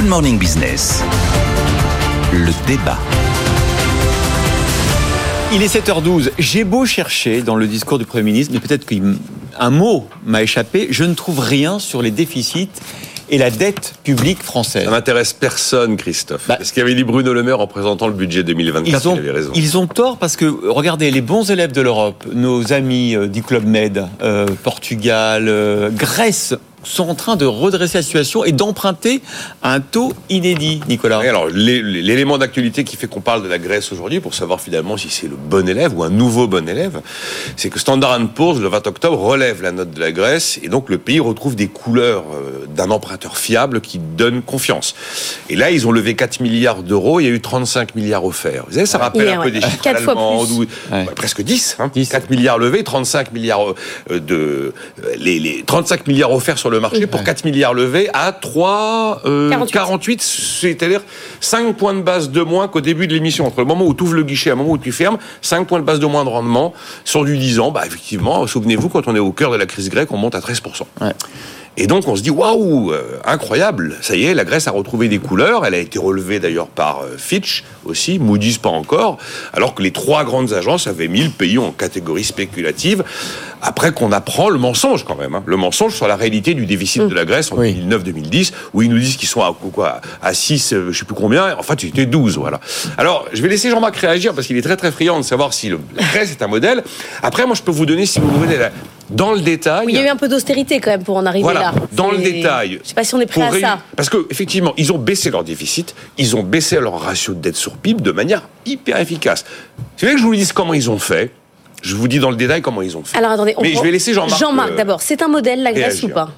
Good Morning Business. Le débat. Il est 7h12. J'ai beau chercher dans le discours du Premier ministre, mais peut-être qu'un mot m'a échappé. Je ne trouve rien sur les déficits et la dette publique française. Ça n'intéresse personne, Christophe. Bah, ce qu'avait dit Bruno Le Maire en présentant le budget 2024, ils ont, il avait raison. Ils ont tort parce que, regardez, les bons élèves de l'Europe, nos amis euh, du Club Med, euh, Portugal, euh, Grèce, sont en train de redresser la situation et d'emprunter un taux inédit, Nicolas. alors, l'élément d'actualité qui fait qu'on parle de la Grèce aujourd'hui, pour savoir finalement si c'est le bon élève ou un nouveau bon élève, c'est que Standard Poor's, le 20 octobre, relève la note de la Grèce et donc le pays retrouve des couleurs euh, d'un emprunteur fiable qui donne confiance. Et là, ils ont levé 4 milliards d'euros, il y a eu 35 milliards offerts. Vous savez, ça rappelle un peu des chiffres allemands, presque 10, 10, 4 milliards levés, 35 milliards euh, de... Euh, les, les 35 milliards offerts sur le marché pour 4 milliards levés à 3, 48, c'est-à-dire 5 points de base de moins qu'au début de l'émission. Entre le moment où tu ouvres le guichet et le moment où tu fermes, 5 points de base de moins de rendement sur du 10 ans. Bah, effectivement, souvenez-vous, quand on est au cœur de la crise grecque, on monte à 13%. Ouais. Et donc on se dit waouh, euh, incroyable, ça y est, la Grèce a retrouvé des couleurs. Elle a été relevée d'ailleurs par euh, Fitch aussi, Moody's pas encore, alors que les trois grandes agences avaient mis le pays en catégorie spéculative. Après qu'on apprend le mensonge quand même, hein. le mensonge sur la réalité du déficit de la Grèce en 2009-2010, où ils nous disent qu'ils sont à quoi à 6, euh, je sais plus combien. En fait, c'était 12, voilà. Alors, je vais laisser Jean-Marc réagir parce qu'il est très très friand de savoir si le, la Grèce est un modèle. Après, moi, je peux vous donner, si vous voulez, dans le détail. il y a eu un peu d'austérité quand même pour en arriver là. Dans le détail. Je sais pas si on est prêt à ça. Parce que effectivement, ils ont baissé leur déficit, ils ont baissé leur ratio de dette sur PIB de manière hyper efficace. C'est vrai que je vous dise comment ils ont fait. Je vous dis dans le détail comment ils ont fait. Alors attendez, mais je vais laisser Jean-Marc. Jean-Marc, euh, d'abord, c'est un modèle la Grèce ou pas?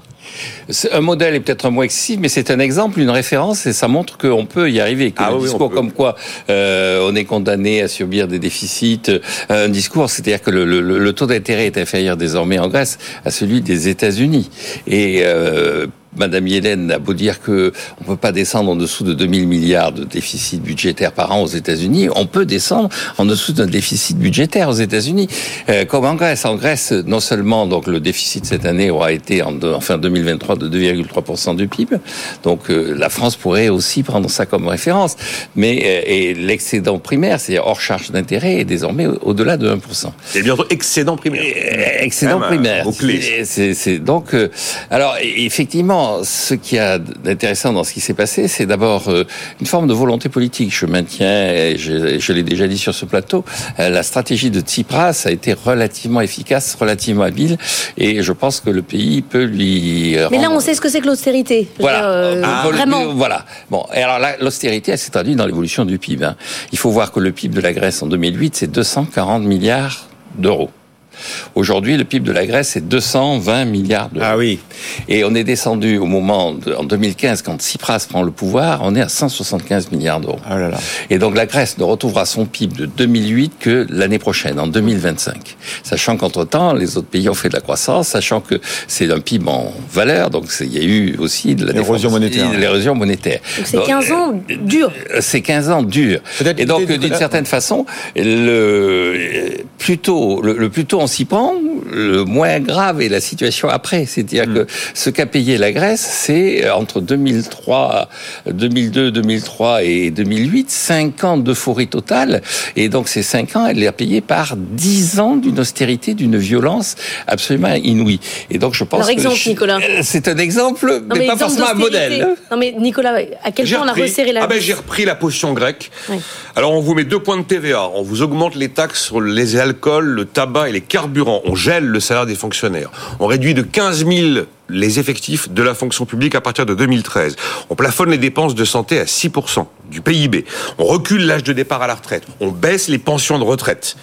Un modèle est peut-être un mot excessif, mais c'est un exemple, une référence, et ça montre qu'on peut y arriver. Que ah un discours comme quoi euh, on est condamné à subir des déficits, euh, un discours, c'est-à-dire que le, le, le taux d'intérêt est inférieur désormais en Grèce à celui des États-Unis. Et euh, Madame Yellen a beau dire que on peut pas descendre en dessous de 2000 milliards de déficit budgétaire par an aux États-Unis, on peut descendre en dessous d'un déficit budgétaire aux États-Unis, euh, comme en Grèce. En Grèce, non seulement donc le déficit cette année aura été en, fin 2023 de 2,3% du PIB, donc euh, la France pourrait aussi prendre ça comme référence, mais euh, et l'excédent primaire, c'est-à-dire hors charge d'intérêt, est désormais au-delà de 1%. C'est bientôt excédent primaire. Excédent primaire. C'est donc alors effectivement ce qui a d'intéressant dans ce qui s'est passé, c'est d'abord euh, une forme de volonté politique. Je maintiens, et je, l'ai déjà dit sur ce plateau, euh, la stratégie de Tsipras a été relativement efficace, relativement habile, et je pense que le pays peut lui. Mais là, on sait ce que c'est que l'austérité. Voilà, euh, vraiment. Voilà. Bon, et alors l'austérité, elle s'est traduite dans l'évolution du PIB. Hein. Il faut voir que le PIB de la Grèce en 2008, c'est 240 milliards d'euros. Aujourd'hui, le PIB de la Grèce est 220 milliards d'euros. Ah oui. Et on est descendu au moment, en 2015, quand Tsipras prend le pouvoir, on est à 175 milliards d'euros. Ah là là. Et donc la Grèce ne retrouvera son PIB de 2008 que l'année prochaine, en 2025. Sachant qu'entre-temps, les autres pays ont fait de la croissance, sachant que c'est un PIB en valeur, donc il y a eu aussi de l'érosion monétaire. L'érosion monétaire. Donc c'est 15 ans dur. C'est 15 ans dur. Et donc, d'une certaine façon, le, plutôt, le, le plus tôt on s'y prend, le moins grave est la situation après. C'est-à-dire mm. que ce qu'a payé la Grèce, c'est euh, entre 2003, 2002, 2003 et 2008, 5 ans d'euphorie totale. Et donc ces 5 ans, elle les a payés par 10 ans d'une austérité, d'une violence absolument inouïe. Et donc je pense Alors, exemple, Nicolas. Euh, c'est un exemple, mais, pas forcément un modèle. Non mais Nicolas, à quel point on a resserré la... Ah ben j'ai repris la potion grecque. Alors on vous met deux points de TVA, on vous augmente les taxes sur les alcools, le tabac et les carburants, on le salaire des fonctionnaires, on réduit de 15 000 les effectifs de la fonction publique à partir de 2013. On plafonne les dépenses de santé à 6% du PIB. On recule l'âge de départ à la retraite. On baisse les pensions de retraite.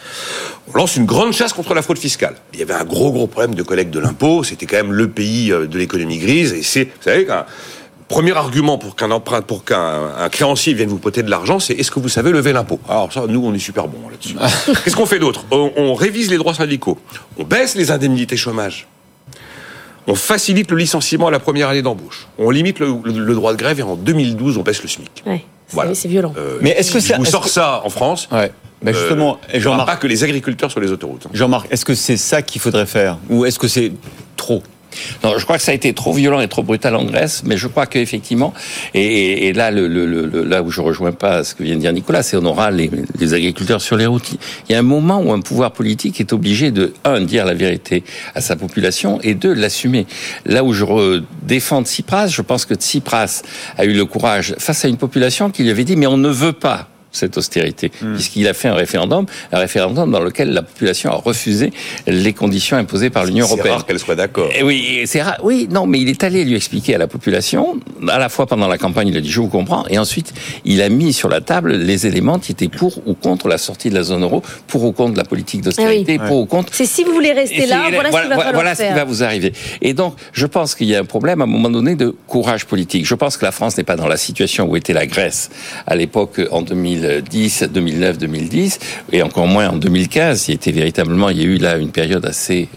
On lance une grande chasse contre la fraude fiscale. Il y avait un gros gros problème de collecte de l'impôt. C'était quand même le pays euh, de l'économie grise. Et c'est, vous savez, quand Premier argument pour qu'un emprunt, pour qu'un créancier vienne vous poter de l'argent, c'est est-ce que vous savez lever l'impôt? Alors ça, nous, on est super bons là-dessus. Qu'est-ce qu'on fait d'autre? On, révise les droits syndicaux, on baisse les indemnités chômage, on facilite le licenciement à la première année d'embauche, on limite le, droit de grève et en 2012, on baisse le SMIC. Ouais, voilà. C'est violent. Euh, Mais est-ce que vous sort ça en France ouais. Ben justement, euh, Jean-Marc, pas que les agriculteurs sur les autoroutes. Jean-Marc, est-ce que c'est ça qu'il faudrait faire? Ou est-ce que c'est trop? Non, je crois que ça a été trop violent et trop brutal en Grèce, mais je crois qu'effectivement, et, et, là, là où je rejoins pas ce que vient de dire Nicolas, c'est on aura les, les, agriculteurs sur les routes. Il y a un moment où un pouvoir politique est obligé de, un, dire la vérité à sa population, et deux, l'assumer. Là où je défends Tsipras, je pense que Tsipras a eu le courage, face à une population qui lui avait dit, mais on ne veut pas cette austérité, hmm. puisqu'il a fait un référendum, un référendum dans lequel la population a refusé les conditions imposées par l'Union européenne. C'est rare qu'elle soit d'accord. Oui, c'est rare. Oui, non, mais il est allé lui expliquer à la population, à la fois pendant la campagne, il a dit je vous comprends, et ensuite il a mis sur la table les éléments qui étaient pour ou contre la sortie de la zone euro, pour ou contre la politique d'austérité, ah pour ou contre. C'est si vous voulez rester là, voilà, ce qui va Voilà ce qui va vous arriver. Et donc, je pense qu'il y a un problème à un moment donné de courage politique. Je pense que la France n'est pas dans la situation où était la Grèce à l'époque en 2000 2010, 2009, 2010, et encore moins en 2015. Il était véritablement, il y a eu là une période assez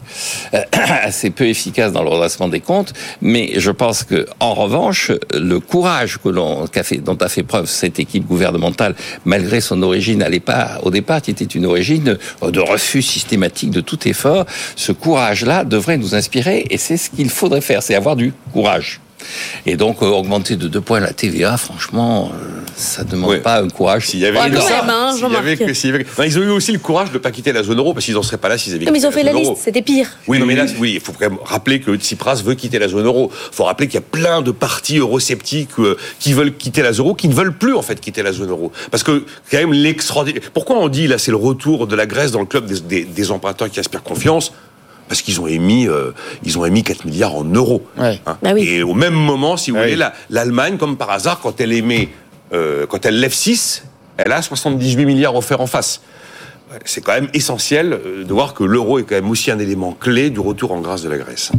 assez peu efficace dans le redressement des comptes. Mais je pense que, en revanche, le courage que l'on fait, dont a fait preuve cette équipe gouvernementale, malgré son origine, n'allait pas au départ, qui était une origine de refus systématique de tout effort. Ce courage-là devrait nous inspirer, et c'est ce qu'il faudrait faire, c'est avoir du courage. Et donc, euh, augmenter de deux points la TVA, franchement, euh, ça ne demande pas un courage. S'il y avait, ils ont eu aussi le courage de ne pas quitter la zone euro, parce qu'ils n'en seraient pas là s'ils avaient mais ils ont fait la liste, c'était pire. Oui, mais là, oui, il faut quand même rappeler que Tsipras veut quitter la zone euro. Il faut rappeler qu'il y a plein de partis eurosceptiques euh, qui veulent quitter la zone euro, qui ne veulent plus, en fait, quitter la zone euro. Parce que, quand même, l'extraordinaire. Pourquoi on dit, là, c'est le retour de la Grèce dans le club des, des emprunteurs qui aspirent confiance? Parce qu'ils ont émis, euh, ils ont émis 4 milliards en euros. Hein. Bah Et au même moment, si vous voulez, l'Allemagne, comme par hasard, quand elle émet, euh, quand elle lève 6, elle a 78 milliards offerts en face. C'est quand même essentiel euh, de voir que l'euro est quand même aussi un élément clé du retour en grâce de la Grèce.